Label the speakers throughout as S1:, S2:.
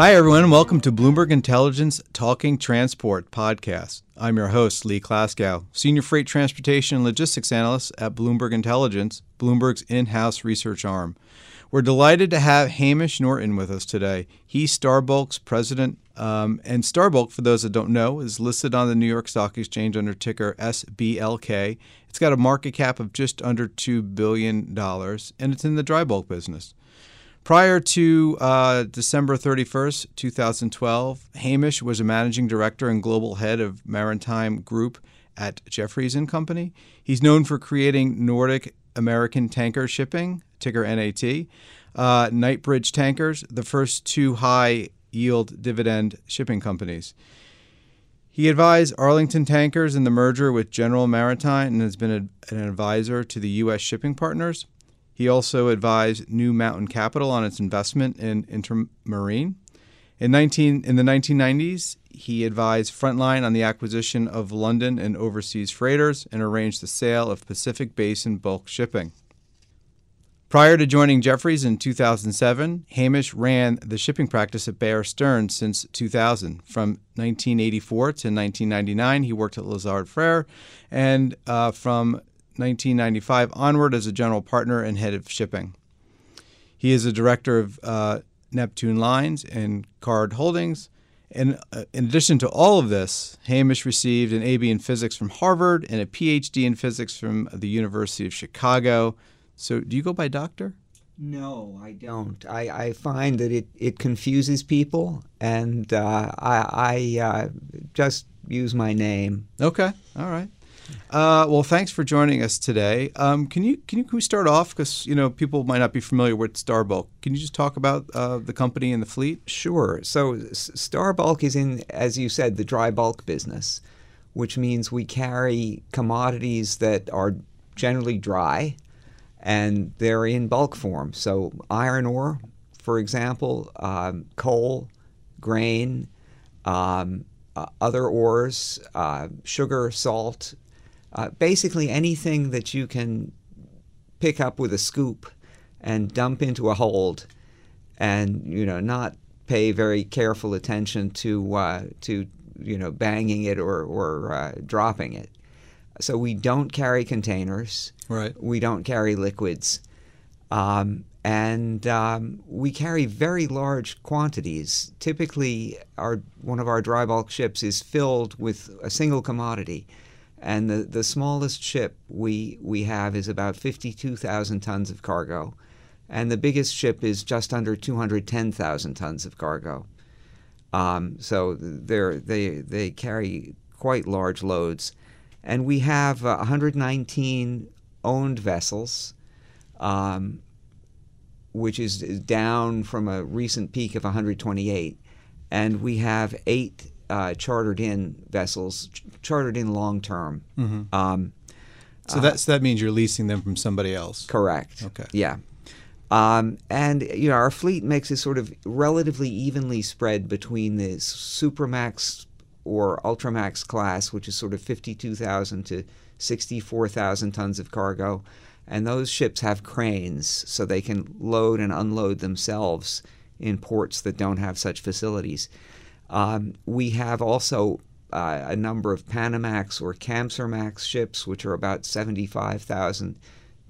S1: Hi, everyone, welcome to Bloomberg Intelligence Talking Transport podcast. I'm your host, Lee Klaskow, Senior Freight Transportation and Logistics Analyst at Bloomberg Intelligence, Bloomberg's in house research arm. We're delighted to have Hamish Norton with us today. He's Star Bulk's president. Um, and Star Bulk, for those that don't know, is listed on the New York Stock Exchange under ticker SBLK. It's got a market cap of just under $2 billion, and it's in the dry bulk business. Prior to uh, December 31st, 2012, Hamish was a managing director and global head of maritime group at Jefferies and Company. He's known for creating Nordic American Tanker Shipping, ticker NAT, uh, Knightsbridge Tankers, the first two high yield dividend shipping companies. He advised Arlington Tankers in the merger with General Maritime and has been a, an advisor to the U.S. shipping partners. He also advised New Mountain Capital on its investment in Intermarine. In, 19, in the 1990s, he advised Frontline on the acquisition of London and overseas freighters and arranged the sale of Pacific Basin bulk shipping. Prior to joining Jefferies in 2007, Hamish ran the shipping practice at Bear Stearns since 2000. From 1984 to 1999, he worked at Lazard Frères, and uh, from 1995 onward as a general partner and head of shipping. He is a director of uh, Neptune Lines and Card Holdings. And uh, in addition to all of this, Hamish received an AB in physics from Harvard and a PhD in physics from the University of Chicago. So, do you go by doctor?
S2: No, I don't. I, I find that it, it confuses people, and uh, I, I uh, just use my name.
S1: Okay, all right. Uh, well, thanks for joining us today. Um, can you can you can we start off because you know people might not be familiar with Star Bulk. Can you just talk about uh, the company and the fleet?
S2: Sure. So Star Bulk is in, as you said, the dry bulk business, which means we carry commodities that are generally dry, and they're in bulk form. So iron ore, for example, um, coal, grain. Um, uh, other ores, uh, sugar, salt, uh, basically anything that you can pick up with a scoop and dump into a hold and you know not pay very careful attention to uh, to you know banging it or, or uh, dropping it. So we don't carry containers.
S1: Right.
S2: We don't carry liquids. Um, and um, we carry very large quantities. Typically our one of our dry bulk ships is filled with a single commodity and the, the smallest ship we, we have is about 52,000 tons of cargo. And the biggest ship is just under 210,000 tons of cargo. Um, so they they carry quite large loads. And we have uh, 119 owned vessels, um, which is down from a recent peak of 128. And we have eight uh, chartered in vessels, ch- chartered in long term.
S1: Mm-hmm. Um, so that's that means you're leasing them from somebody else.
S2: Correct.
S1: Okay.
S2: Yeah. Um, and you know our fleet makes it sort of relatively evenly spread between the Supramax or Ultramax class, which is sort of 52,000 to 64,000 tons of cargo, and those ships have cranes, so they can load and unload themselves in ports that don't have such facilities. Um, we have also uh, a number of Panamax or Kamsarmax ships, which are about 75,000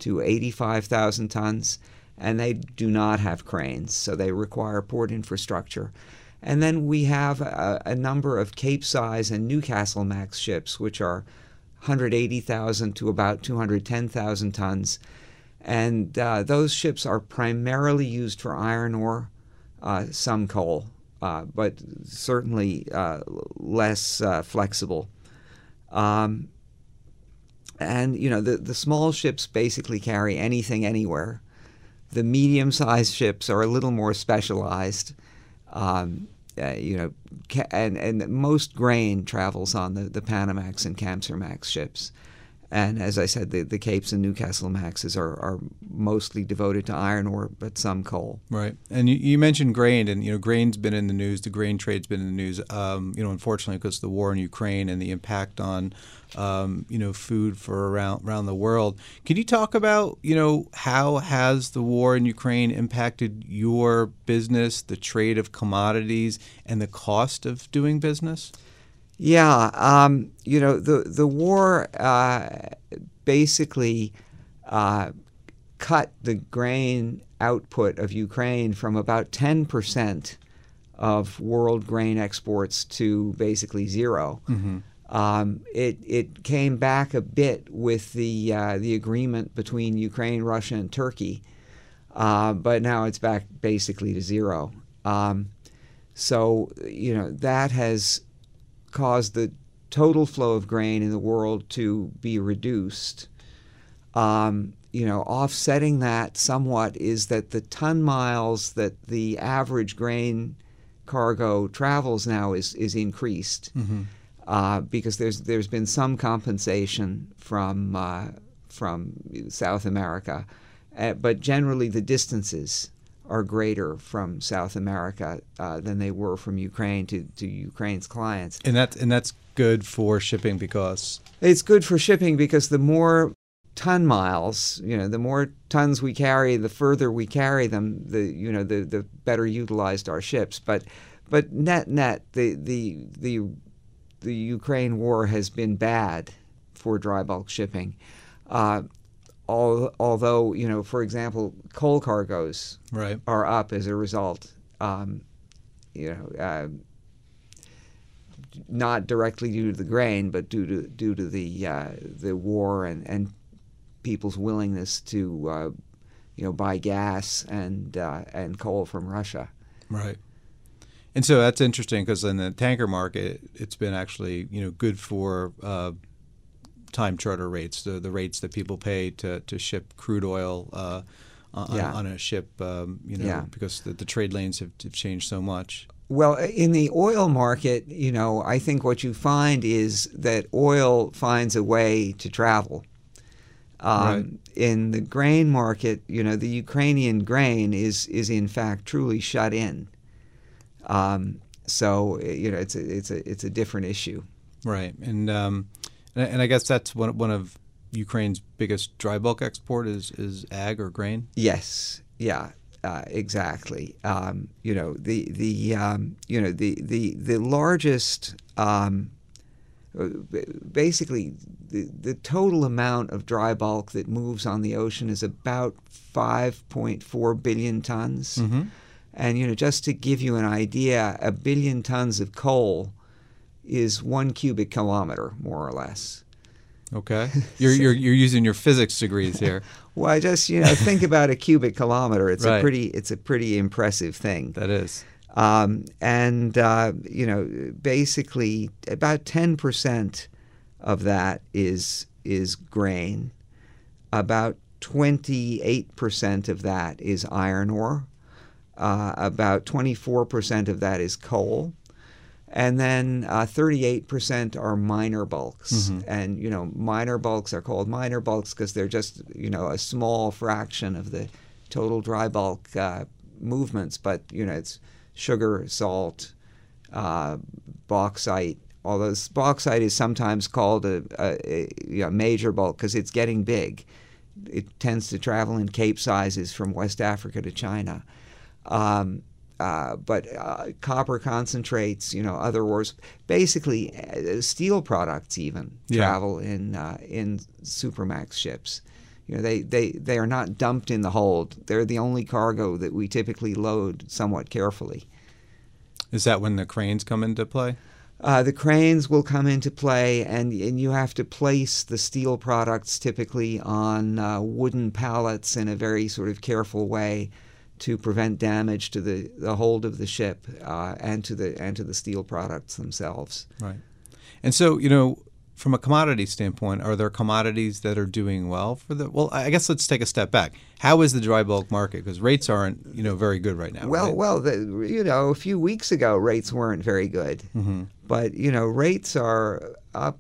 S2: to 85,000 tons, and they do not have cranes, so they require port infrastructure. And then we have a, a number of Capesize and Newcastle Max ships, which are 180,000 to about 210,000 tons. And uh, those ships are primarily used for iron ore, uh, some coal, uh, but certainly uh, less uh, flexible. Um, and you know the the small ships basically carry anything anywhere. The medium-sized ships are a little more specialized. Um, uh, you know, ca- and and most grain travels on the the Panamax and Kamsarmax ships. And as I said, the, the Capes and Newcastlemaxes are, are mostly devoted to iron ore, but some coal.
S1: Right, and you, you mentioned grain, and you know grain's been in the news. The grain trade's been in the news. Um, you know, unfortunately, because of the war in Ukraine and the impact on um, you know food for around around the world. Can you talk about you know how has the war in Ukraine impacted your business, the trade of commodities, and the cost of doing business?
S2: Yeah, um, you know the the war uh, basically uh, cut the grain output of Ukraine from about ten percent of world grain exports to basically 0
S1: Mm-hmm.
S2: um, it it came back a bit with the uh, the agreement between Ukraine, Russia, and Turkey, uh, but now it's back basically to zero. Um, so you know that has caused the total flow of grain in the world to be reduced. Um, you know, offsetting that somewhat is that the ton miles that the average grain cargo travels now is is increased uh, because there's there's been some compensation from uh, from South America, uh, but generally the distances are greater from South America uh, than they were from Ukraine to, to Ukraine's clients.
S1: And that's and that's good for shipping because
S2: It's good for shipping because the more ton miles, you know, the more tons we carry, the further we carry them, the you know, the, the better utilized our ships. But but net net, the the the the Ukraine war has been bad for dry bulk shipping. Uh, al- although you know, for example, coal cargoes
S1: right.
S2: are up as a result. Um, you know, uh, not directly due to the grain, but due to due to the uh, the war and, and people's willingness to uh, you know buy gas and uh, and coal from Russia.
S1: Right. And so that's interesting because in the tanker market, it's been actually you know good for uh, time charter rates, the the rates that people pay to, to ship crude oil uh, on,
S2: Yeah.
S1: on a ship, um, you know,
S2: Yeah.
S1: because the, the trade lanes have, have changed so much.
S2: Well, in the oil market, you know, I think what you find is that oil finds a way to travel. Um,
S1: Right.
S2: In the grain market, you know, the Ukrainian grain is is in fact truly shut in. Um, so you know, it's a it's a it's a different issue.
S1: Right. And um, and, and I guess that's one one of Ukraine's biggest dry bulk export is is ag or grain.
S2: Yes, yeah, uh, exactly. Um, you know the the um, you know the the the largest. Um, uh, basically, the, the total amount of dry bulk that moves on the ocean is about 5.4 billion tons. And you know, just to give you an idea, a billion tons of coal is one cubic kilometer, more or less.
S1: Okay. You're you're you're using your physics degrees here.
S2: Well, I just you know think about a cubic kilometer. It's
S1: Right.
S2: a pretty it's a pretty impressive thing.
S1: That is.
S2: Um, and uh, you know, basically about ten percent of that is is grain. About twenty eight percent of that is iron ore. Uh, about twenty four percent of that is coal. And then uh, 38% are minor bulks. And, you know, minor bulks are called minor bulks because they're just, you know, a small fraction of the total dry bulk uh, movements. But, you know, it's sugar, salt, uh, bauxite. Although bauxite is sometimes called a, a, a you know, major bulk because it's getting big. It tends to travel in cape sizes from West Africa to China. Um, uh, but uh, copper concentrates, you know, other ores, basically uh, steel products even
S1: Yeah.
S2: travel in uh, in supramax ships. You know, they, they, they are not dumped in the hold. They're the only cargo that we typically load somewhat carefully.
S1: Is that when the cranes come into play?
S2: Uh, the cranes will come into play, and, and you have to place the steel products typically on uh, wooden pallets in a very sort of careful way to prevent damage to the, the hold of the ship uh, and to the and to the steel products themselves.
S1: Right. And so, you know, from a commodity standpoint, are there commodities that are doing well for the? Well, I guess let's take a step back. How is the dry bulk market? Because rates aren't, you know, very good right now.
S2: Well,
S1: right?
S2: well, the, you know, a few weeks ago rates weren't very good, but you know, rates are up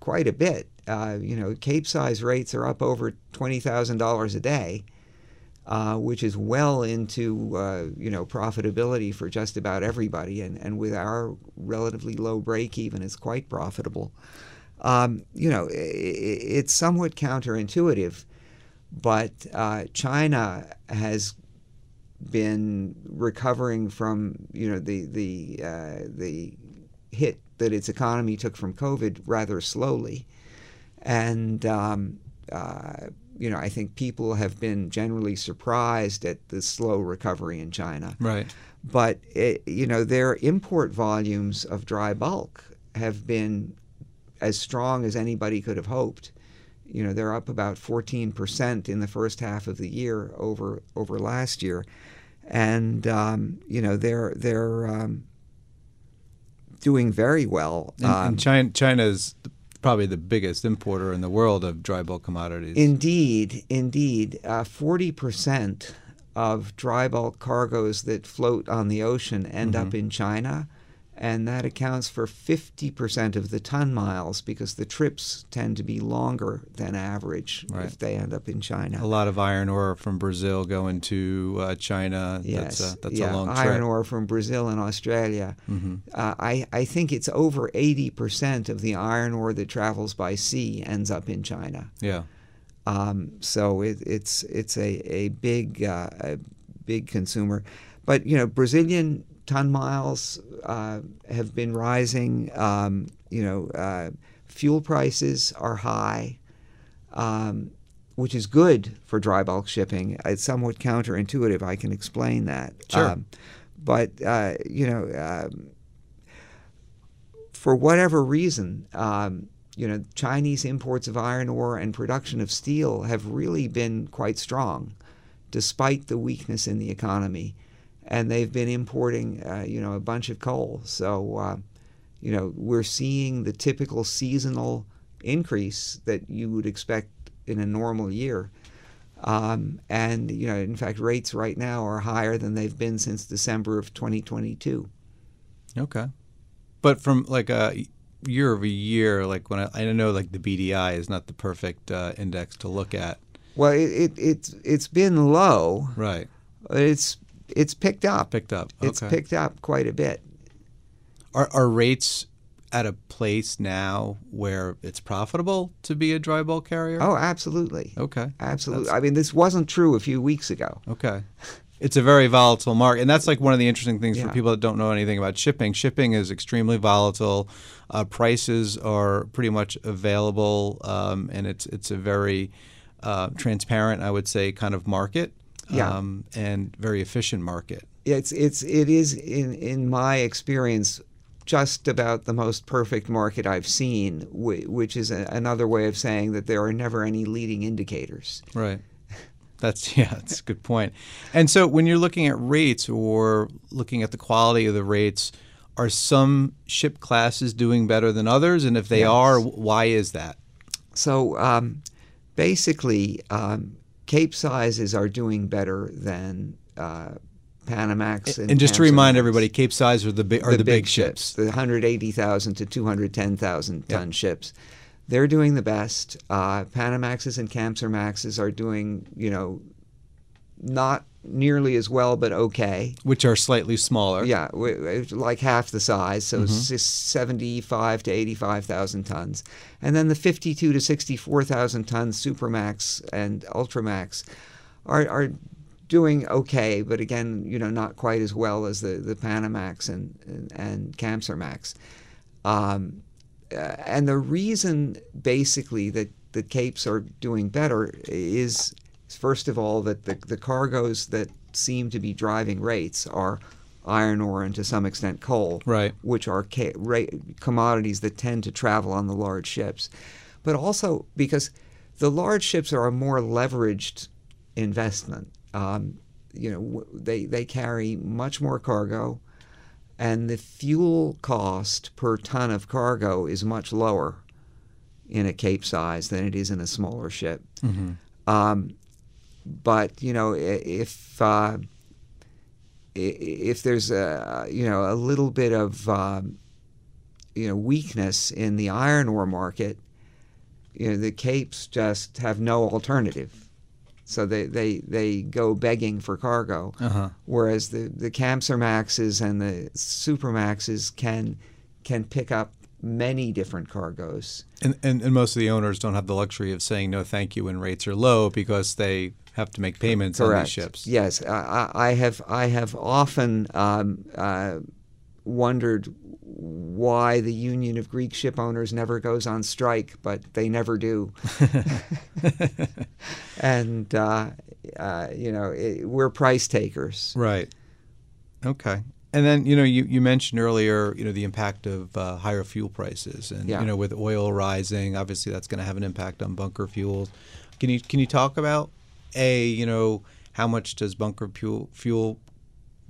S2: quite a bit. Uh, you know, Cape size rates are up over twenty thousand dollars a day, uh, which is well into uh, you know profitability for just about everybody, and and with our relatively low break even, it's quite profitable. Um, you know, i i it's somewhat counterintuitive, but uh, China has been recovering from you know the the uh, the hit that its economy took from COVID rather slowly, and um, uh, you know I think people have been generally surprised at the slow recovery in China.
S1: right.
S2: But it, you know their import volumes of dry bulk have been as strong as anybody could have hoped. You know they're up about 14% in the first half of the year over over last year, and um, you know they're they're um, doing very well.
S1: And,
S2: Um,
S1: and China, China is probably the biggest importer in the world of dry bulk commodities.
S2: Indeed, indeed. Uh, Forty percent of dry bulk cargoes that float on the ocean end
S1: Mm-hmm.
S2: up in China, and that accounts for fifty percent of the ton miles because the trips tend to be longer than average
S1: Right.
S2: if they end up in China.
S1: a lot of iron ore from Brazil going to uh, China.
S2: Yes,
S1: That's, a, that's
S2: yeah,
S1: a long
S2: iron
S1: trip. Mm-hmm.
S2: ore from Brazil and Australia. Uh, I, I think it's over 80% of the iron ore that travels by sea ends up in China.
S1: Yeah.
S2: Um, so it, it's it's a a big uh, a big consumer, but you know Brazilian ton miles uh, have been rising. Um, you know, uh, fuel prices are high, um, which is good for dry bulk shipping. It's somewhat counterintuitive. I can explain that.
S1: Sure.
S2: Um, but uh, you know. Um, for whatever reason, um, you know, Chinese imports of iron ore and production of steel have really been quite strong, despite the weakness in the economy, and they've been importing, uh, you know, a bunch of coal. So, uh, you know, we're seeing the typical seasonal increase that you would expect in a normal year. Um, and you know, in fact, rates right now are higher than they've been since December of 2022.
S1: Okay. But from like a year over year, like when I, I know like the BDI is not the perfect uh, index to look at.
S2: Well, it, it, it's it's been low.
S1: Right.
S2: It's it's picked up.
S1: Picked up.
S2: It's picked up quite a bit.
S1: Are, are rates at a place now where it's profitable to be a dry bulk carrier?
S2: Oh, absolutely.
S1: Okay.
S2: Absolutely. I mean, this wasn't true a few weeks ago.
S1: Okay. It's a very volatile market. And that's like one of the interesting things for people that don't know anything about shipping. Shipping is extremely volatile. Uh, prices are pretty much available, um, and it's it's a very uh, transparent, I would say, kind of market.
S2: Yeah.
S1: Um, and very efficient market.
S2: It's it's it is in in my experience just about the most perfect market I've seen, which is a, another way of saying that there are never any leading indicators.
S1: Right. That's yeah, that's a good point. And so when you're looking at rates or looking at the quality of the rates, are some ship classes doing better than others? And if they
S2: Yes.
S1: are, why is that?
S2: So um, basically, um, Cape sizes are doing better than uh, Panamax and,
S1: And just to remind everybody, Cape size are the big are the, big, ships.
S2: the 180,000 to 210,000 ton ships. They're doing the best. Uh, Panamaxes and Kamsarmaxes are doing, you know, not nearly as well, but okay.
S1: which are slightly smaller.
S2: Yeah, like half the size, so s- 75 to 85,000 tons. And then the 52 to 64,000 tons Supramax and Ultramax are, are doing okay, but again, you know, not quite as well as the the Panamax and and, and Kamsarmax. Um, uh, and the reason, basically, that the capes are doing better is, first of all, that the, the cargoes that seem to be driving rates are iron ore and to some extent coal,
S1: Right.
S2: which are ca- ra- commodities that tend to travel on the large ships. But also because the large ships are a more leveraged investment. Um, you know, w- they, they carry much more cargo, and the fuel cost per ton of cargo is much lower in a cape size than it is in a smaller ship. Um, but you know, if uh, if there's a you know a little bit of um, you know weakness in the iron ore market, you know the capes just have no alternative, so they they, they go begging for cargo.
S1: Uh-huh.
S2: Whereas the the Kamsarmaxes and the Supramaxes can can pick up many different cargoes.
S1: And, and and most of the owners don't have the luxury of saying no, thank you when rates are low because they have to make payments on these ships.
S2: Yes, I, I I have I have often um, uh, wondered why the Union of Greek Ship Owners never goes on strike, but they never do. and uh, uh, you know it, we're price takers.
S1: Right. Okay. And then you know you, you mentioned earlier you know the impact of uh, higher fuel prices and
S2: Yeah.
S1: you know with oil rising obviously that's going to have an impact on bunker fuels. Can you can you talk about a you know how much does bunker fuel fuel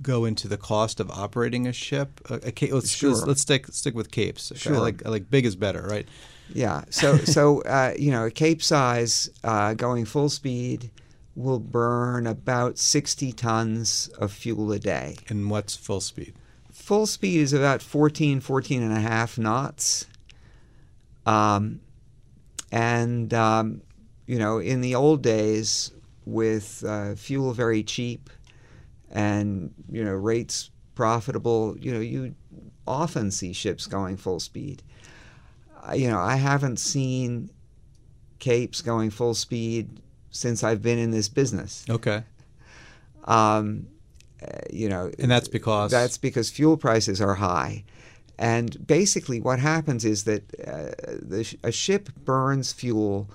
S1: go into the cost of operating a ship? A, a let's,
S2: Sure.
S1: let's let's stick stick with capes. Okay? I
S2: Sure.
S1: like I like big is better, right?
S2: Yeah. So so uh, you know, a Cape size uh, going full speed will burn about 60 tons of fuel a day.
S1: And what's full speed?
S2: Full speed is about 14, 14 and a half knots. Um, and um, you know, in the old days, with uh, fuel very cheap and you know rates profitable, you know, you often see ships going full speed. Uh, you know, I haven't seen capes going full speed since I've been in this business.
S1: Okay.
S2: Um, uh, you know,
S1: And that's because
S2: that's because fuel prices are high. And basically, what happens is that uh, the, sh- a ship burns fuel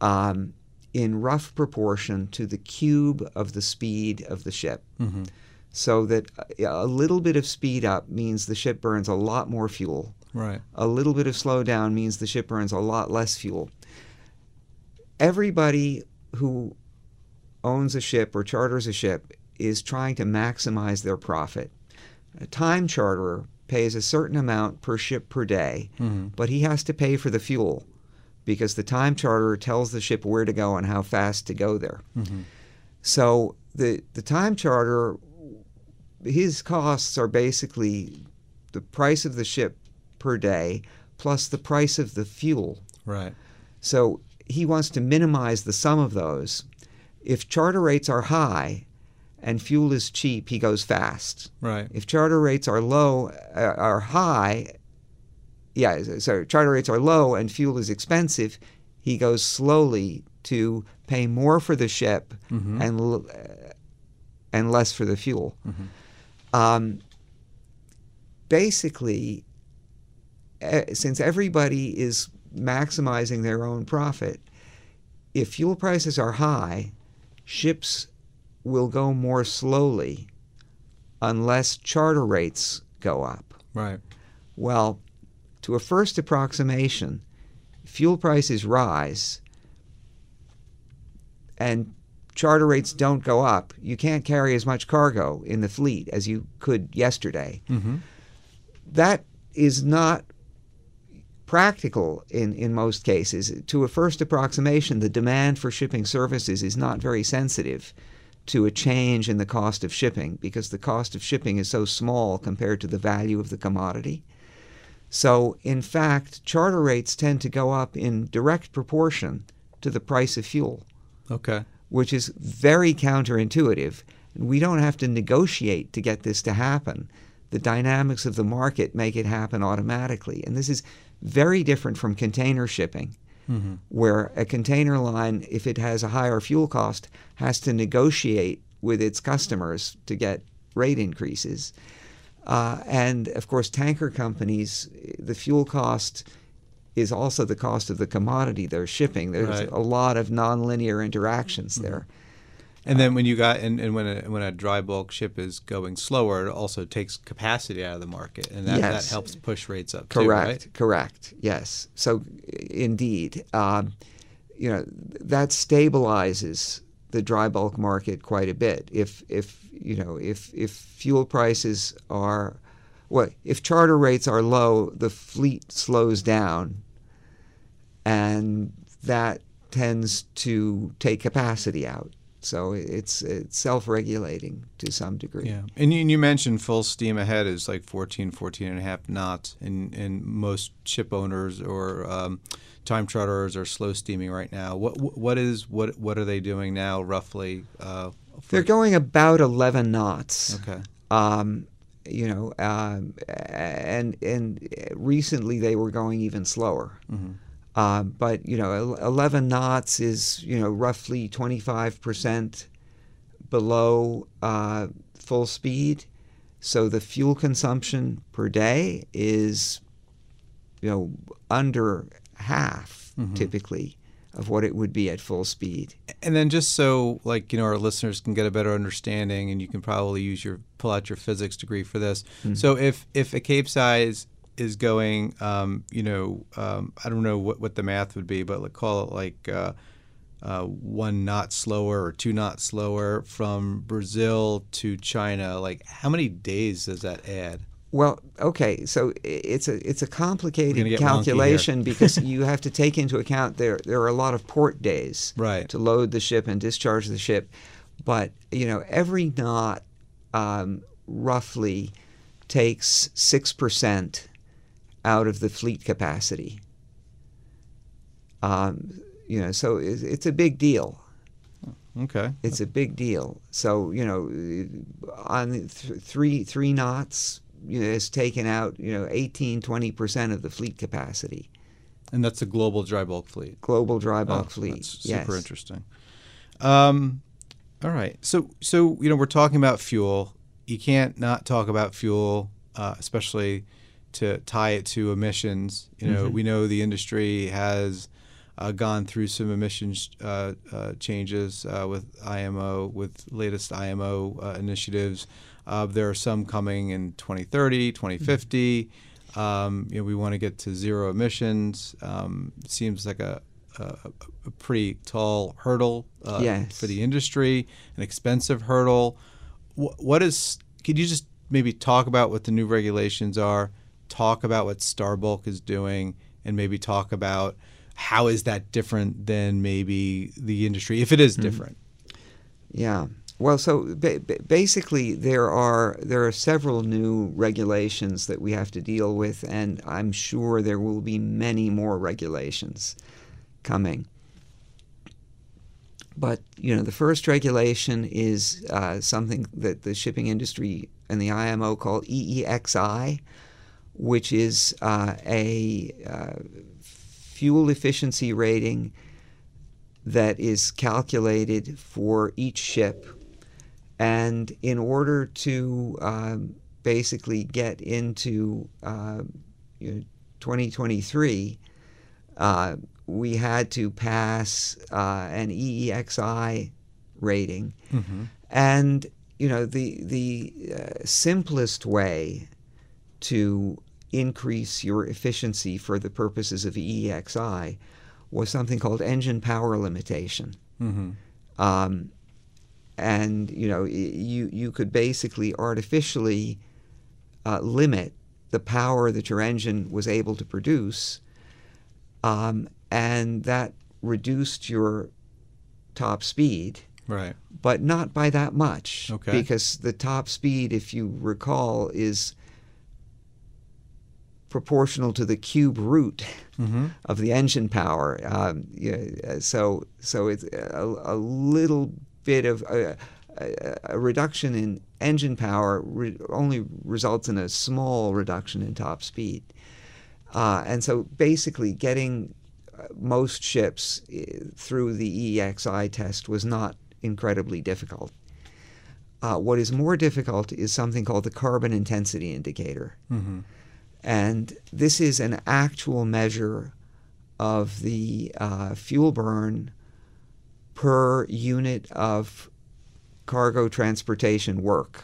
S2: um, in rough proportion to the cube of the speed of the ship.
S1: Mm-hmm.
S2: So that a a little bit of speed up means the ship burns a lot more fuel.
S1: right.
S2: A little bit of slowdown means the ship burns a lot less fuel. Everybody who owns a ship or charters a ship is trying to maximize their profit. A time charterer pays a certain amount per ship per day, but he has to pay for the fuel because the time charter tells the ship where to go and how fast to go there. So the the time charter his costs are basically the price of the ship per day plus the price of the fuel.
S1: Right.
S2: So he wants to minimize the sum of those. If charter rates are high and fuel is cheap, he goes fast.
S1: Right.
S2: If charter rates are low, uh, are high, yeah, so charter rates are low and fuel is expensive, he goes slowly to pay more for the ship and l- uh, and less for the fuel. Um, basically, uh, since everybody is maximizing their own profit, if fuel prices are high, ships will go more slowly unless charter rates go up.
S1: Right.
S2: Well, to a first approximation, fuel prices rise and charter rates don't go up. You can't carry as much cargo in the fleet as you could yesterday. Mm-hmm. That is not practical in, in most cases. To a first approximation, the demand for shipping services is not very sensitive to a change in the cost of shipping because the cost of shipping is so small compared to the value of the commodity. So, in fact, charter rates tend to go up in direct proportion to the price of fuel,
S1: Okay.
S2: which is very counterintuitive. We don't have to negotiate to get this to happen. The dynamics of the market make it happen automatically. And this is very different from container shipping, mm-hmm. where a container line, if it has a higher fuel cost, has to negotiate with its customers to get rate increases. Uh, and of course, tanker companies, the fuel cost is also the cost of the commodity they're shipping. There's
S1: Right.
S2: a lot of nonlinear interactions there.
S1: And then when you got and, and when a when a dry bulk ship is going slower, it also takes capacity out of the market, and that,
S2: Yes.
S1: that helps push rates up
S2: Correct.
S1: too, right?
S2: Correct. Yes. So, indeed, um, you know that stabilizes the dry bulk market quite a bit. If if you know if if fuel prices are well, if charter rates are low, the fleet slows down, and that tends to take capacity out. So it's it's self-regulating to some degree.
S1: Yeah, and you, and you mentioned full steam ahead is like 14, 14 and a half knots, and, and most ship owners or um, time charterers are slow steaming right now. What what is what what are they doing now roughly? Uh,
S2: They're going about 11 knots.
S1: okay.
S2: Um, you know, um, and and recently they were going even slower. Uh, but you know, 11 knots is you know roughly 25 percent below uh, full speed. So the fuel consumption per day is you know under half typically of what it would be at full speed.
S1: And then just so like you know our listeners can get a better understanding, and you can probably use your pull out your physics degree for this. So if if a cape size is going, um, you know, um, I don't know what, what the math would be, but let's call it like uh, uh, one knot slower or two knots slower from Brazil to China. Like how many days does that add?
S2: Well, okay, so it's a it's a complicated
S1: get wonky here.
S2: calculation because you have to take into account there there are a lot of port days
S1: Right.
S2: to load the ship and discharge the ship, but you know every knot um, roughly takes six percent out of the fleet capacity. Um, you know, so it's, it's a big deal.
S1: Okay.
S2: It's a big deal. So you know, on th- three three knots, you know, has taken out you know 18, 20 percent of the fleet capacity.
S1: And that's a global dry bulk fleet.
S2: Global dry
S1: Oh,
S2: bulk fleet.
S1: That's
S2: yes.
S1: super interesting. Um, all right. So, so you know, we're talking about fuel. You can't not talk about fuel, uh, especially to tie it to emissions. You know, we know the industry has uh, gone through some emissions uh, uh, changes uh, with IMO, with latest IMO uh, initiatives. Uh, there are some coming in 2030, 2050. Um, you know, we want to get to zero emissions. Um, seems like a, a, a pretty tall hurdle uh,
S2: Yes.
S1: for the industry, an expensive hurdle. Wh- what is? Could you just maybe talk about what the new regulations are? Talk about what Star Bulk is doing, and maybe talk about how is that different than maybe the industry, if it is different.
S2: Yeah. Well, so ba- ba- basically, there are there are several new regulations that we have to deal with, and I'm sure there will be many more regulations coming. But you know, the first regulation is uh, something that the shipping industry and the IMO call EEXI, which is uh, a uh, fuel efficiency rating that is calculated for each ship. And in order to um, basically get into uh, you know, 2023, uh, we had to pass uh, an EEXI rating. And you know the the uh, simplest way to increase your efficiency for the purposes of EEXI was something called engine power limitation. Um, and you know you you could basically artificially uh, limit the power that your engine was able to produce, um, and that reduced your top speed
S1: Right.
S2: but not by that much.
S1: Okay.
S2: Because the top speed, if you recall, is proportional to the cube root of the engine power. Um, yeah, so, so it's a, a little bit of a, a, a reduction in engine power re- only results in a small reduction in top speed. Uh, and so basically, getting uh, most ships uh, through the EEXI test was not incredibly difficult. Uh, what is more difficult is something called the carbon intensity indicator. And this is an actual measure of the uh, fuel burn per unit of cargo transportation work.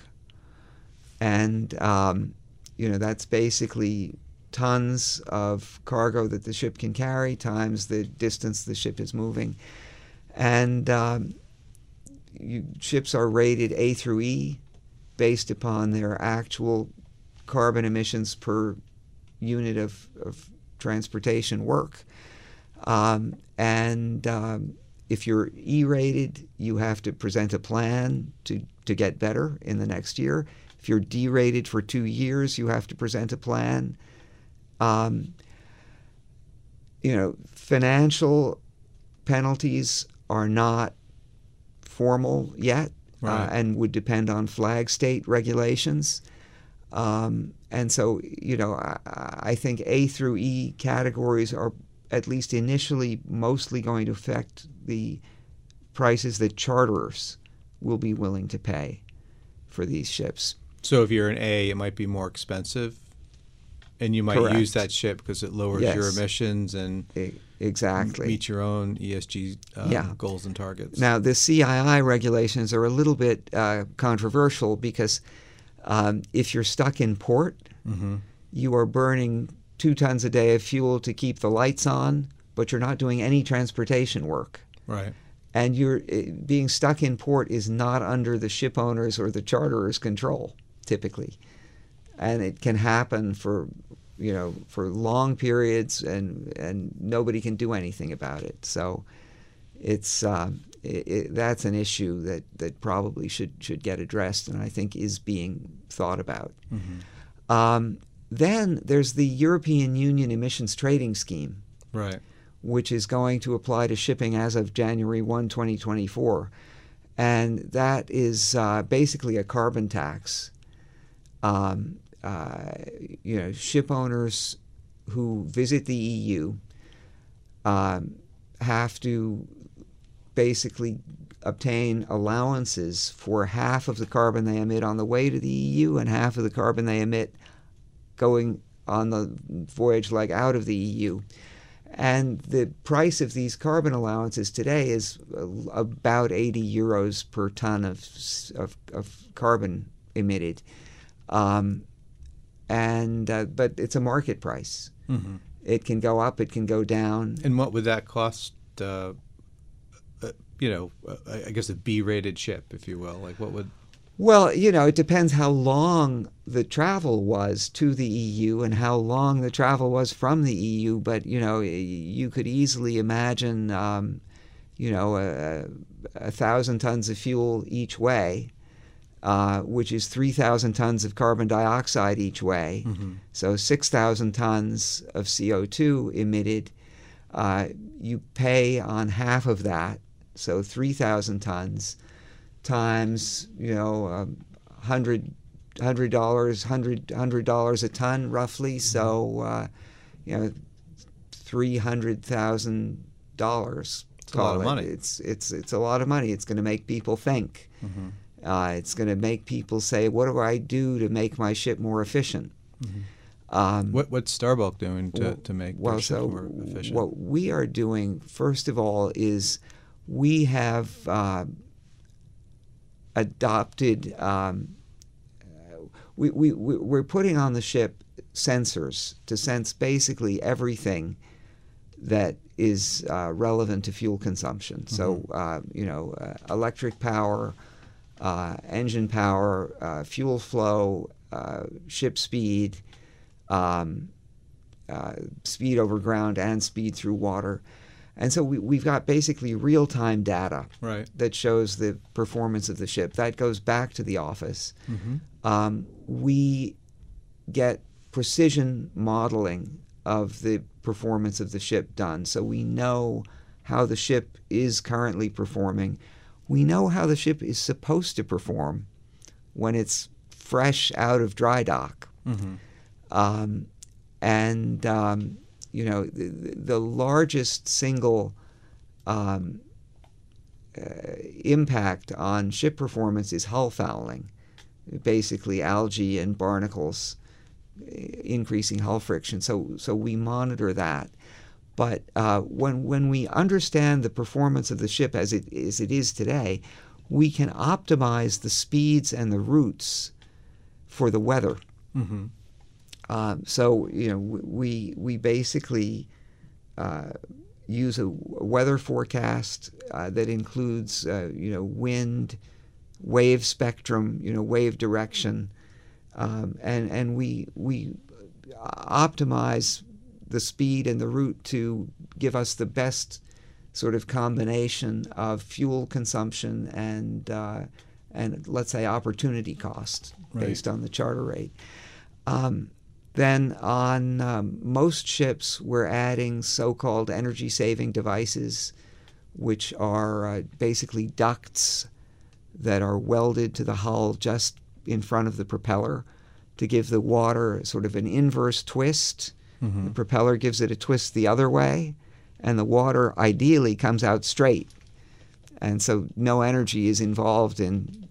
S2: And, um, you know, that's basically tons of cargo that the ship can carry times the distance the ship is moving. And um, you, ships are rated A through E based upon their actual carbon emissions per unit of, of transportation work. Um, and um, if you're E rated, you have to present a plan to, to get better in the next year. If you're D rated for two years, you have to present a plan. Um, you know, financial penalties are not formal yet uh, and would depend on flag state regulations. Um, and so, you know, I, I think A through E categories are at least initially mostly going to affect the prices that charterers will be willing to pay for these ships.
S1: So if you're an A, it might be more expensive, and you might
S2: Correct.
S1: use that ship because it lowers your emissions and
S2: exactly.
S1: meet your own ESG uh,
S2: Yeah.
S1: goals and targets.
S2: Now, the CII regulations are a little bit uh, controversial because um, if you're stuck in port, you are burning two tons a day of fuel to keep the lights on, but you're not doing any transportation work.
S1: Right.
S2: And you're eh, being stuck in port is not under the ship owners or the charterers' control, typically, and it can happen for you know for long periods, and and nobody can do anything about it. So it's um, it, it, that's an issue that, that probably should should get addressed, and I think is being thought about. Um, then there's the European Union Emissions Trading Scheme
S1: Right.
S2: Which is going to apply to shipping as of January 1, 2024. And that is uh, basically a carbon tax. Um, uh, you know, ship owners who visit the EU um, have to basically obtain allowances for half of the carbon they emit on the way to the EU and half of the carbon they emit going on the voyage leg out of the EU. And the price of these carbon allowances today is about 80 euros per ton of, of, of carbon emitted. Um, and uh, but it's a market price. It can go up, it can go down.
S1: And what would that cost? Uh, uh, you know, uh, I I guess a B-rated ship, if you will. Like, what would?
S2: Well, you know, it depends how long the travel was to the EU and how long the travel was from the EU. But you know, you could easily imagine, um, you know, a, a thousand tons of fuel each way, uh, which is three thousand tons of carbon dioxide each way. So six thousand tons of CO two emitted. Uh, you pay on half of that, so three thousand tons times you know um, hundred hundred dollars hundred hundred dollars a ton roughly. So uh, you know three hundred thousand dollars
S1: a lot of money.
S2: it's it's it's a lot of money. It's going to make people think. Uh, it's going to make people say what do I do to make my ship more efficient? Um,
S1: What what's Star Bulk doing to, to make
S2: well, so
S1: more efficient?
S2: what we are doing, first of all, is we have uh, adopted. Um, uh, we, we we- we're putting on the ship sensors to sense basically everything that is uh, relevant to fuel consumption. So uh, you know, uh, electric power, uh, engine power, uh, fuel flow, uh, ship speed. Um, uh, speed over ground and speed through water. And so we, we've got basically real time data
S1: Right.
S2: that shows the performance of the ship. That goes back to the office. Um, we get precision modeling of the performance of the ship done. So we know how the ship is currently performing. We know how the ship is supposed to perform when it's fresh out of dry dock. Um, and um, you know the, the largest single um, uh, impact on ship performance is hull fouling, basically algae and barnacles uh, increasing hull friction. So, so we monitor that. But uh, when, when we understand the performance of the ship as it, as it is today, we can optimize the speeds and the routes for the weather.
S1: Mm-hmm.
S2: Um, so you know we we basically uh, use a weather forecast uh, that includes uh, you know wind, wave spectrum, you know wave direction, um, and and we we optimize the speed and the route to give us the best sort of combination of fuel consumption and uh, and let's say opportunity cost
S1: Right.
S2: based on the charter rate. Um, then on um, most ships, we're adding so-called energy-saving devices, which are uh, basically ducts that are welded to the hull just in front of the propeller to give the water sort of an inverse twist. The propeller gives it a twist the other way, and the water ideally comes out straight. And so no energy is involved in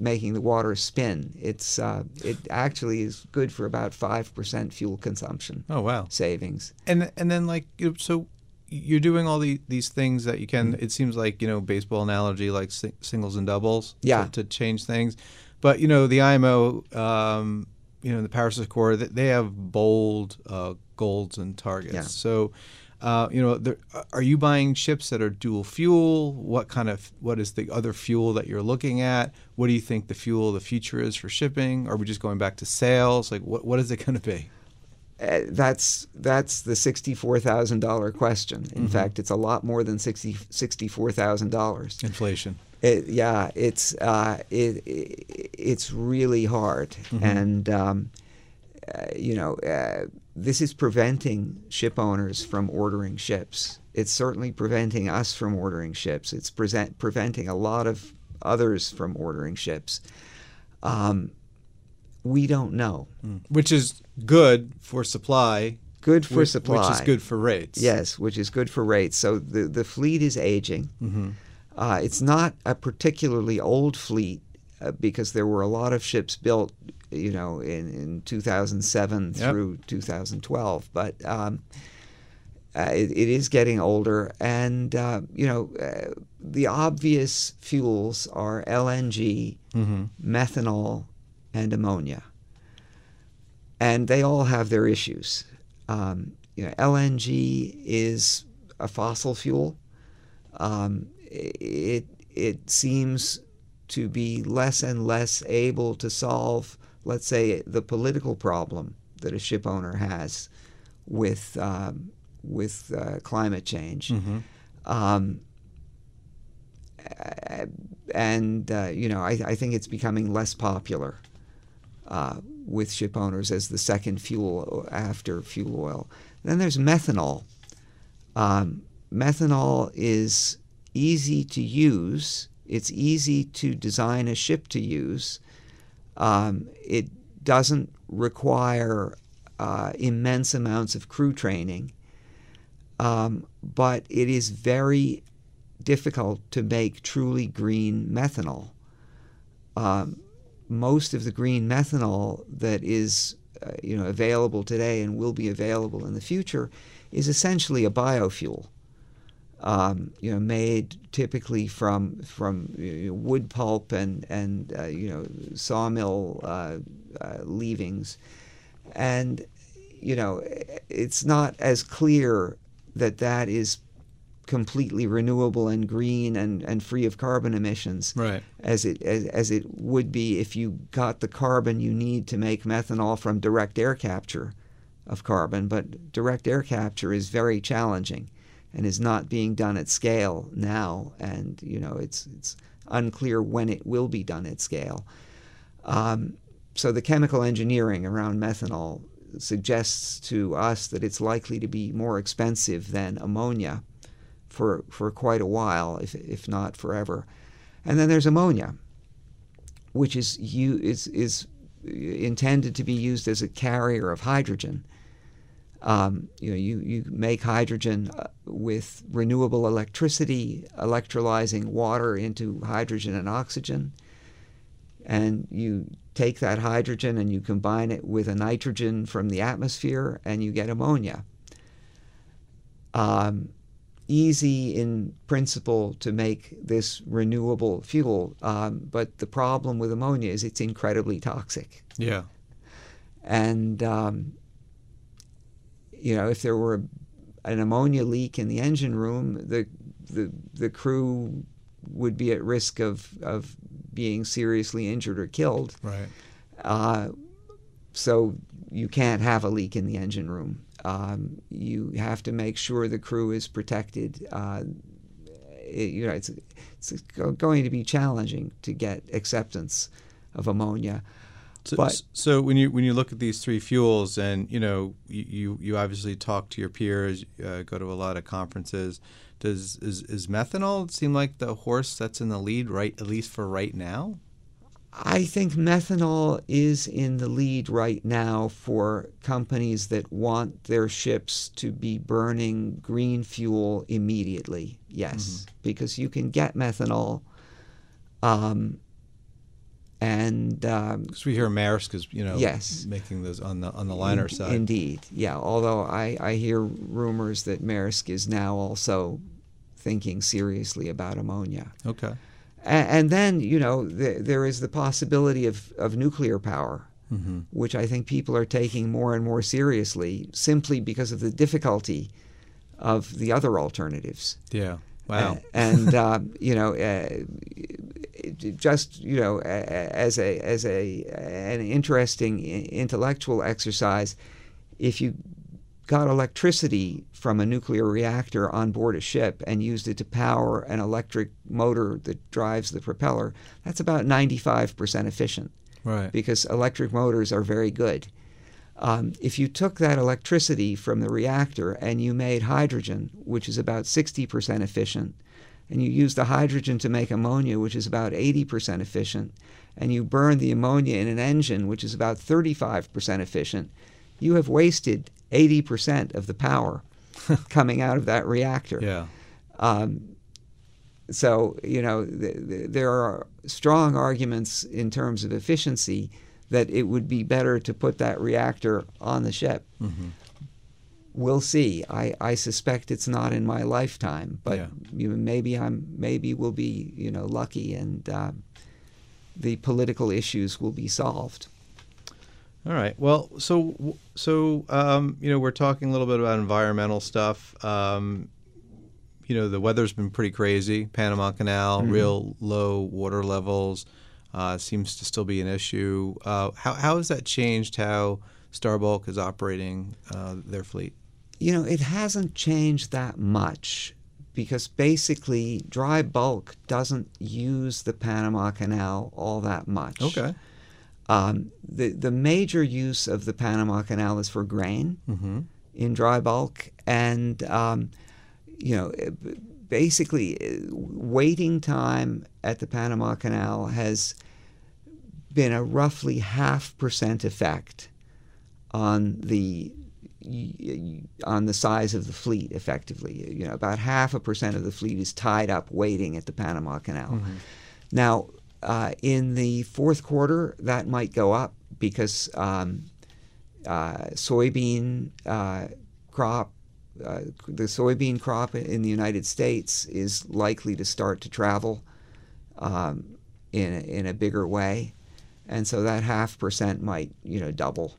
S2: making the water spin. It's uh, it actually is good for about five percent fuel consumption
S1: Oh wow.
S2: savings.
S1: And and then like so you're doing all the, these things that you can.
S2: Mm-hmm.
S1: It seems like you know baseball analogy like si- singles and doubles.
S2: Yeah.
S1: To, to change things, but you know the IMO, um, you know the Paris Accord, th- they have bold uh, goals and targets.
S2: Yeah.
S1: So. Uh, you know, there, are you buying ships that are dual fuel? What kind of what is the other fuel that you're looking at? What do you think the fuel of the future is for shipping? Are we just going back to sails? Like, what what is it going to be?
S2: Uh, that's that's the sixty-four thousand dollar question. In fact, it's a lot more than sixty sixty-four thousand dollars.
S1: Inflation.
S2: It, yeah, it's uh, it, it it's really hard, and um, uh, you know uh, this is preventing ship owners from ordering ships. It's certainly preventing us from ordering ships. It's present, preventing a lot of others from ordering ships. Um, we don't know.
S1: which is good for supply.
S2: Good for
S1: which,
S2: supply,
S1: which is good for rates.
S2: Yes, which is good for rates. So the, the fleet is aging. Uh, it's not a particularly old fleet uh, because there were a lot of ships built, you know, in, in 2007
S1: Yep.
S2: through 2012. But um, uh, it, it is getting older. And, uh, you know, uh, the obvious fuels are LNG, methanol, and ammonia. And they all have their issues. Um, you know, LNG is a fossil fuel. Um, it it seems to be less and less able to solve, let's say, the political problem that a ship owner has with um, with uh, climate change. Um, uh, and uh, you know, I, I think it's becoming less popular uh, with ship owners as the second fuel after fuel oil. Then there's methanol. Um, methanol is easy to use. It's easy to design a ship to use. Um, it doesn't require uh, immense amounts of crew training, um, but it is very difficult to make truly green methanol. Um, most of the green methanol that is uh, you know available today and will be available in the future is essentially a biofuel. Um, you know, made typically from from you know, wood pulp and and uh, you know sawmill uh, uh, leavings, and you know it's not as clear that that is completely renewable and green and, and free of carbon emissions
S1: Right.
S2: as it as, as it would be if you got the carbon you need to make methanol from direct air capture of carbon. But direct air capture is very challenging and is not being done at scale now and you know it's it's unclear when it will be done at scale um, so the chemical engineering around methanol suggests to us that it's likely to be more expensive than ammonia for for quite a while, if if not forever. And then there's ammonia, which is you is is intended to be used as a carrier of hydrogen. Um, you know, you, you make hydrogen uh, with renewable electricity, electrolyzing water into hydrogen and oxygen, and you take that hydrogen and you combine it with a nitrogen from the atmosphere, and you get ammonia. Um, easy in principle to make this renewable fuel, um, but the problem with ammonia is it's incredibly toxic.
S1: Yeah.
S2: And um, you know, if there were an ammonia leak in the engine room, the the the crew would be at risk of of being seriously injured or killed.
S1: Right.
S2: Uh, so you can't have a leak in the engine room. Um, you have to make sure the crew is protected. Uh, it, you know, it's, it's going to be challenging to get acceptance of ammonia.
S1: So,
S2: But-
S1: so when you when you look at these three fuels, and you know you you, obviously talk to your peers, uh, go to a lot of conferences. Does is, is methanol seem like the horse that's in the lead right at least for right now?
S2: I think methanol is in the lead right now for companies that want their ships to be burning green fuel immediately. Yes, because you can get methanol. Um, and um,
S1: Because we hear Maersk is you know
S2: Yes.
S1: making those on the on the liner
S2: in-
S1: side.
S2: Indeed, yeah. Although I, I hear rumors that Maersk is now also thinking seriously about ammonia.
S1: Okay.
S2: A- And then, you know, th- there is the possibility of, of nuclear power, which I think people are taking more and more seriously simply because of the difficulty of the other alternatives.
S1: Yeah. Wow.
S2: And, um, you know, uh, just, you know, as, a, as a, an interesting intellectual exercise, if you got electricity from a nuclear reactor on board a ship and used it to power an electric motor that drives the propeller, that's about 95% efficient
S1: right.
S2: because electric motors are very good. Um, if you took that electricity from the reactor and you made hydrogen, which is about 60% efficient, and you use the hydrogen to make ammonia, which is about 80% efficient, and you burn the ammonia in an engine, which is about 35% efficient, you have wasted 80% of the power coming out of that reactor.
S1: Yeah.
S2: Um, so, you know, th- th- there are strong arguments in terms of efficiency that it would be better to put that reactor on the ship. We'll see. I, I suspect it's not in my lifetime, but
S1: Yeah.
S2: you know, maybe I'm maybe we'll be you know lucky and uh, the political issues will be solved.
S1: All right. Well, so so um, you know we're talking a little bit about environmental stuff. Um, you know the weather's been pretty crazy. Panama Canal, real low water levels, uh, seems to still be an issue. Uh, how how has that changed how Star Bulk is operating uh, their fleet?
S2: You know, it hasn't changed that much because basically dry bulk doesn't use the Panama Canal all that much.
S1: Okay.
S2: Um, the the major use of the Panama Canal is for grain in dry bulk, and um, you know, basically, eh, waiting time at the Panama Canal has been a roughly half percent effect on the on the size of the fleet. Effectively, you know, about half a percent of the fleet is tied up waiting at the Panama Canal. Now, uh, in the fourth quarter, that might go up because um, uh, soybean uh, crop, uh, the soybean crop in the United States is likely to start to travel um, in a, in a bigger way, and so that half percent might you know double.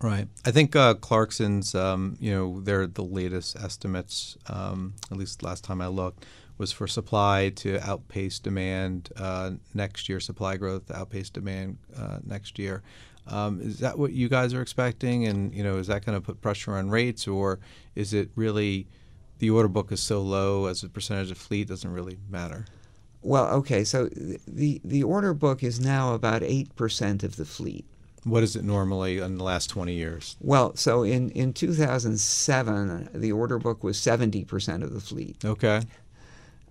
S1: Right. I think uh, Clarksons, um, you know, they're the latest estimates, um, at least last time I looked, was for supply to outpace demand uh, next year, supply growth to outpace demand uh, next year. Um, is that what you guys are expecting? And, you know, is that going to put pressure on rates or is it really the order book is so low as a percentage of fleet doesn't really matter?
S2: Well, okay, so the the order book is now about eight percent of the fleet.
S1: What is it normally in the last 20 years?
S2: Well, so in, in 2007, the order book was 70% of the fleet.
S1: Okay.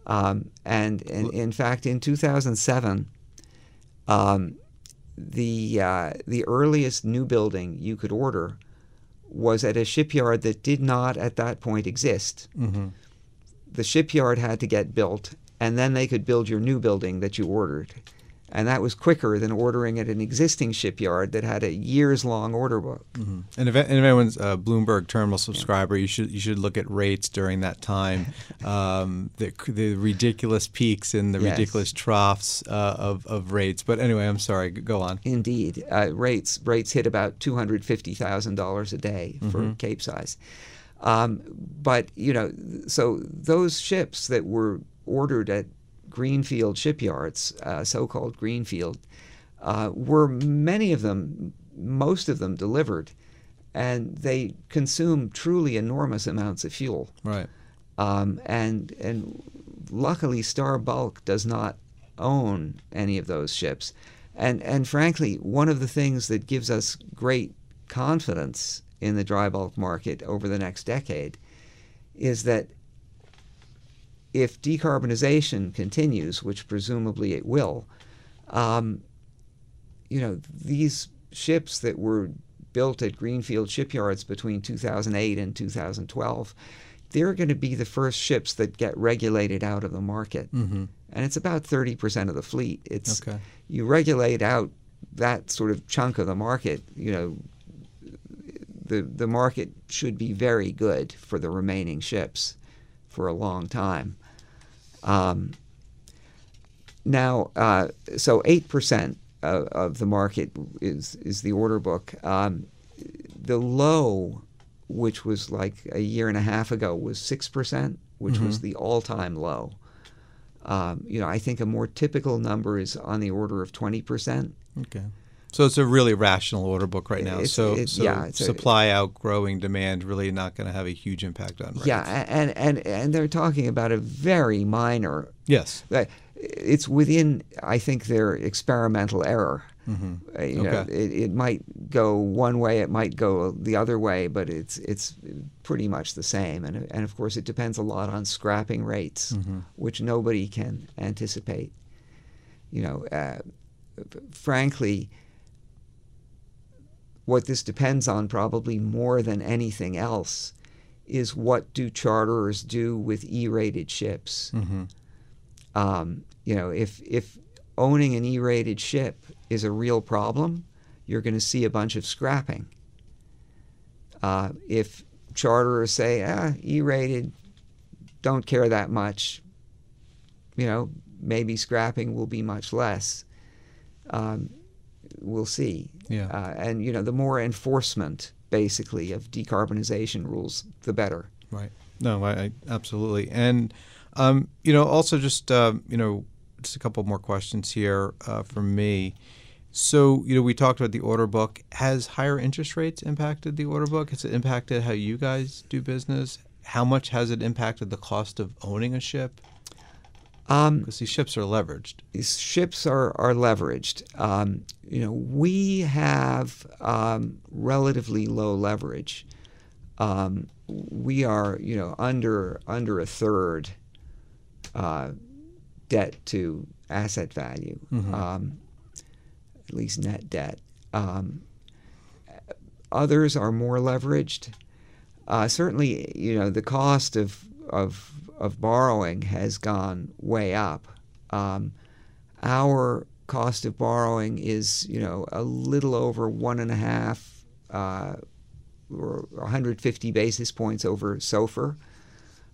S2: Um, and, and in fact, in 2007, um, the, uh, the earliest new building you could order was at a shipyard that did not at that point exist.
S1: Mm-hmm.
S2: The shipyard had to get built, and then they could build your new building that you ordered. And that was quicker than ordering at an existing shipyard that had a years long order book.
S1: Mm-hmm. And if, and if anyone's a Bloomberg terminal subscriber, you should you should look at rates during that time, um, the, the ridiculous peaks and the
S2: Yes.
S1: ridiculous troughs uh, of, of rates. But anyway, I'm sorry. Go on.
S2: Indeed, uh, rates rates hit about two hundred fifty thousand dollars a day for
S1: Mhm.
S2: Capesize. Um, but you know, so those ships that were ordered at greenfield shipyards, uh, so-called greenfield, uh, were many of them, most of them delivered, and they consume truly enormous amounts of fuel.
S1: Right.
S2: Um, and and luckily, Star Bulk does not own any of those ships, and and frankly, one of the things that gives us great confidence in the dry bulk market over the next decade is that if decarbonization continues, which presumably it will, um, you know, these ships that were built at greenfield shipyards between 2008 and 2012, they're going to be the first ships that get regulated out of the market.
S1: Mm-hmm.
S2: And it's about 30% of the fleet. It's
S1: Okay.
S2: you regulate out that sort of chunk of the market, you know, the the market should be very good for the remaining ships for a long time. Um, now, uh, so eight percent of, of the market is is the order book. Um, the low, which was like a year and a half ago, was six percent, which was
S1: Mhm.
S2: the all-time low. Um, you know, I think a more typical number is on the order of twenty percent.
S1: Okay. So it's a really rational order book right now.
S2: It's-
S1: so
S2: it-
S1: so
S2: yeah, it's a-
S1: supply outgrowing demand really not going to have a huge impact on rates.
S2: Yeah, and, and and they're talking about a very minor.
S1: Yes.
S2: It's within, I think, their experimental error.
S1: Mhm.
S2: Uh, you know,
S1: Okay.
S2: it, it might go one way, it might go the other way, but it's it's pretty much the same. And and of course, it depends a lot on scrapping rates,
S1: Mhm.
S2: which nobody can anticipate. You know, uh, frankly, what this depends on probably more than anything else is what do charterers do with E-rated ships.
S1: Mm-hmm.
S2: Um, you know, if if owning an E-rated ship is a real problem, you're going to see a bunch of scrapping. Uh, if charterers say, ah, E-rated, don't care that much, you know, maybe scrapping will be much less. Um, we'll see.
S1: Yeah.
S2: Uh, and you know, the more enforcement, basically, of decarbonization rules, the better.
S1: Right. No, I, I absolutely. And um, you know, also just um, you know, just a couple more questions here uh, from me. So you know, we talked about the order book. Has higher interest rates impacted the order book? Has it impacted how you guys do business? How much has it impacted the cost of owning a ship?
S2: Um,
S1: Because these ships are leveraged.
S2: these ships are, are leveraged. Um, you know, we have um, relatively low leverage. Um, we are, you know, under under a third uh, debt to asset value,
S1: Mhm.
S2: um, at least net debt. Um, others are more leveraged. Uh, certainly, you know, the cost of of of borrowing has gone way up. Um, our cost of borrowing is, you know, a little over one and a half uh, or 150 basis points over SOFR.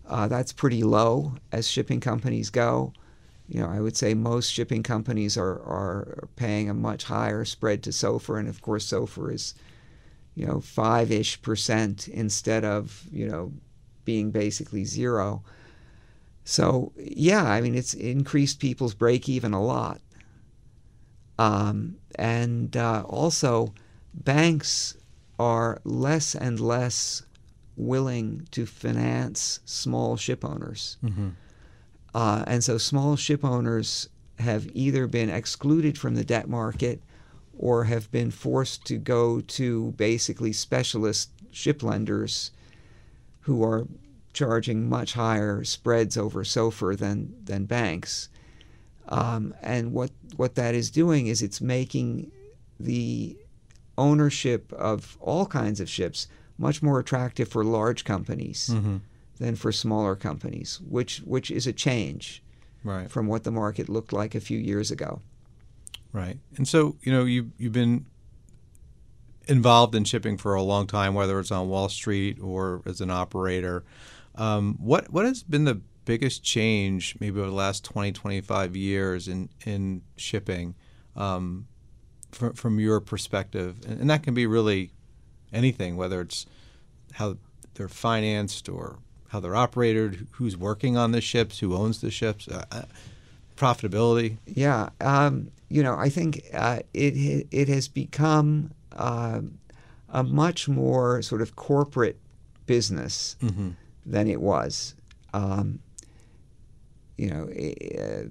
S2: Uh, that's pretty low as shipping companies go. You know, I would say most shipping companies are, are paying a much higher spread to SOFR, and of course, SOFR is, you know, five ish percent instead of, you know, being basically zero. So, yeah, I mean, it's increased people's break even a lot. Um, and uh, also, banks are less and less willing to finance small ship owners.
S1: Mm-hmm.
S2: Uh, and so small ship owners have either been excluded from the debt market or have been forced to go to basically specialist ship lenders who are charging much higher spreads over SOFR than, than banks. Um, and what, what that is doing is it's making the ownership of all kinds of ships much more attractive for large companies
S1: Mm-hmm.
S2: than for smaller companies, which which is a change
S1: Right.
S2: from what the market looked like a few years ago.
S1: Right. And so, you know, you you've been involved in shipping for a long time, whether it's on Wall Street or as an operator. Um, what what has been the biggest change maybe over the last 20, 25 years in, in shipping um, from, from your perspective? And, and that can be really anything, whether it's how they're financed or how they're operated, who's working on the ships, who owns the ships, uh, uh, profitability.
S2: Yeah, um, you know, I think uh, it it has become uh, a much more sort of corporate business than it was. Um, you know, uh,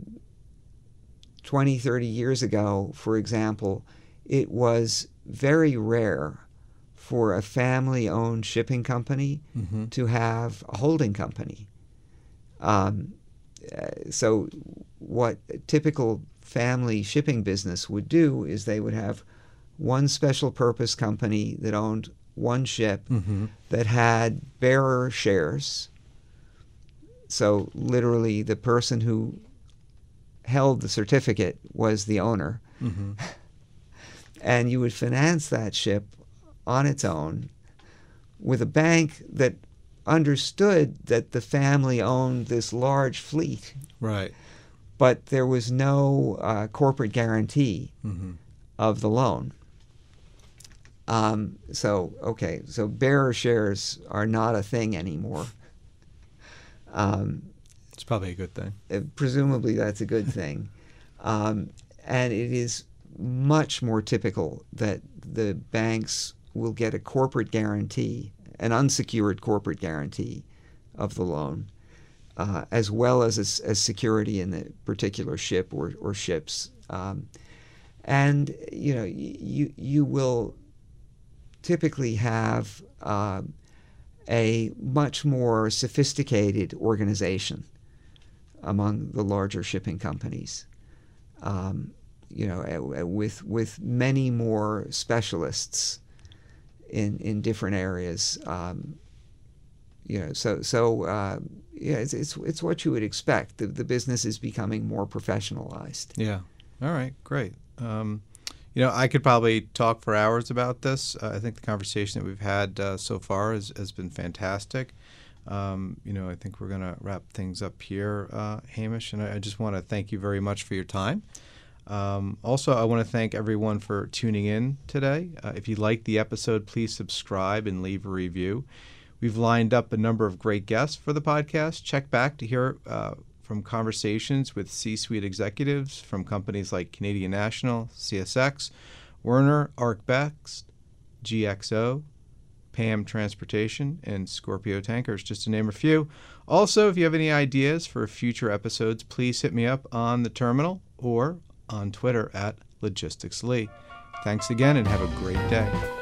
S2: 20, 30 years ago, for example, it was very rare for a family owned shipping company to have a holding company. Um, uh, so, what a typical family shipping business would do is they would have one special purpose company that owned one ship mm-hmm. that had bearer shares. So, literally, the person who held the certificate was the owner. Mm-hmm. and you would finance that ship on its own with a bank that understood that the family owned this large fleet,
S1: Right.
S2: but there was no uh, corporate guarantee mm-hmm. of the loan. Um, so, okay, so bearer shares are not a thing anymore. Um,
S1: It's probably a good thing.
S2: uh, presumably that's a good thing. Um, and it is much more typical that the banks will get a corporate guarantee, an unsecured corporate guarantee of the loan, uh, as well as, as as security in the particular ship or, or ships. Um, and you know, you you will typically have um a much more sophisticated organization among the larger shipping companies. Um, you know, uh, uh, with with many more specialists in in different areas. Um, you know, so so uh, yeah, it's, it's it's what you would expect. The the business is becoming more professionalized.
S1: Yeah. All right. Great. Um, you know, I could probably talk for hours about this. Uh, I think the conversation that we've had uh, so far has, has been fantastic. Um, you know, I think we're going to wrap things up here, uh, Hamish, and I, I just want to thank you very much for your time. Um, also, I want to thank everyone for tuning in today. Uh, if you liked the episode, please subscribe and leave a review. We've lined up a number of great guests for the podcast. Check back to hear uh, from conversations with C suite executives from companies like Canadian National, CSX, Werner, ArcBest, GXO, PAM Transportation, and Scorpio Tankers, just to name a few. Also, if you have any ideas for future episodes, please hit me up on the terminal or on Twitter at LogisticsLee. Thanks again and have a great day.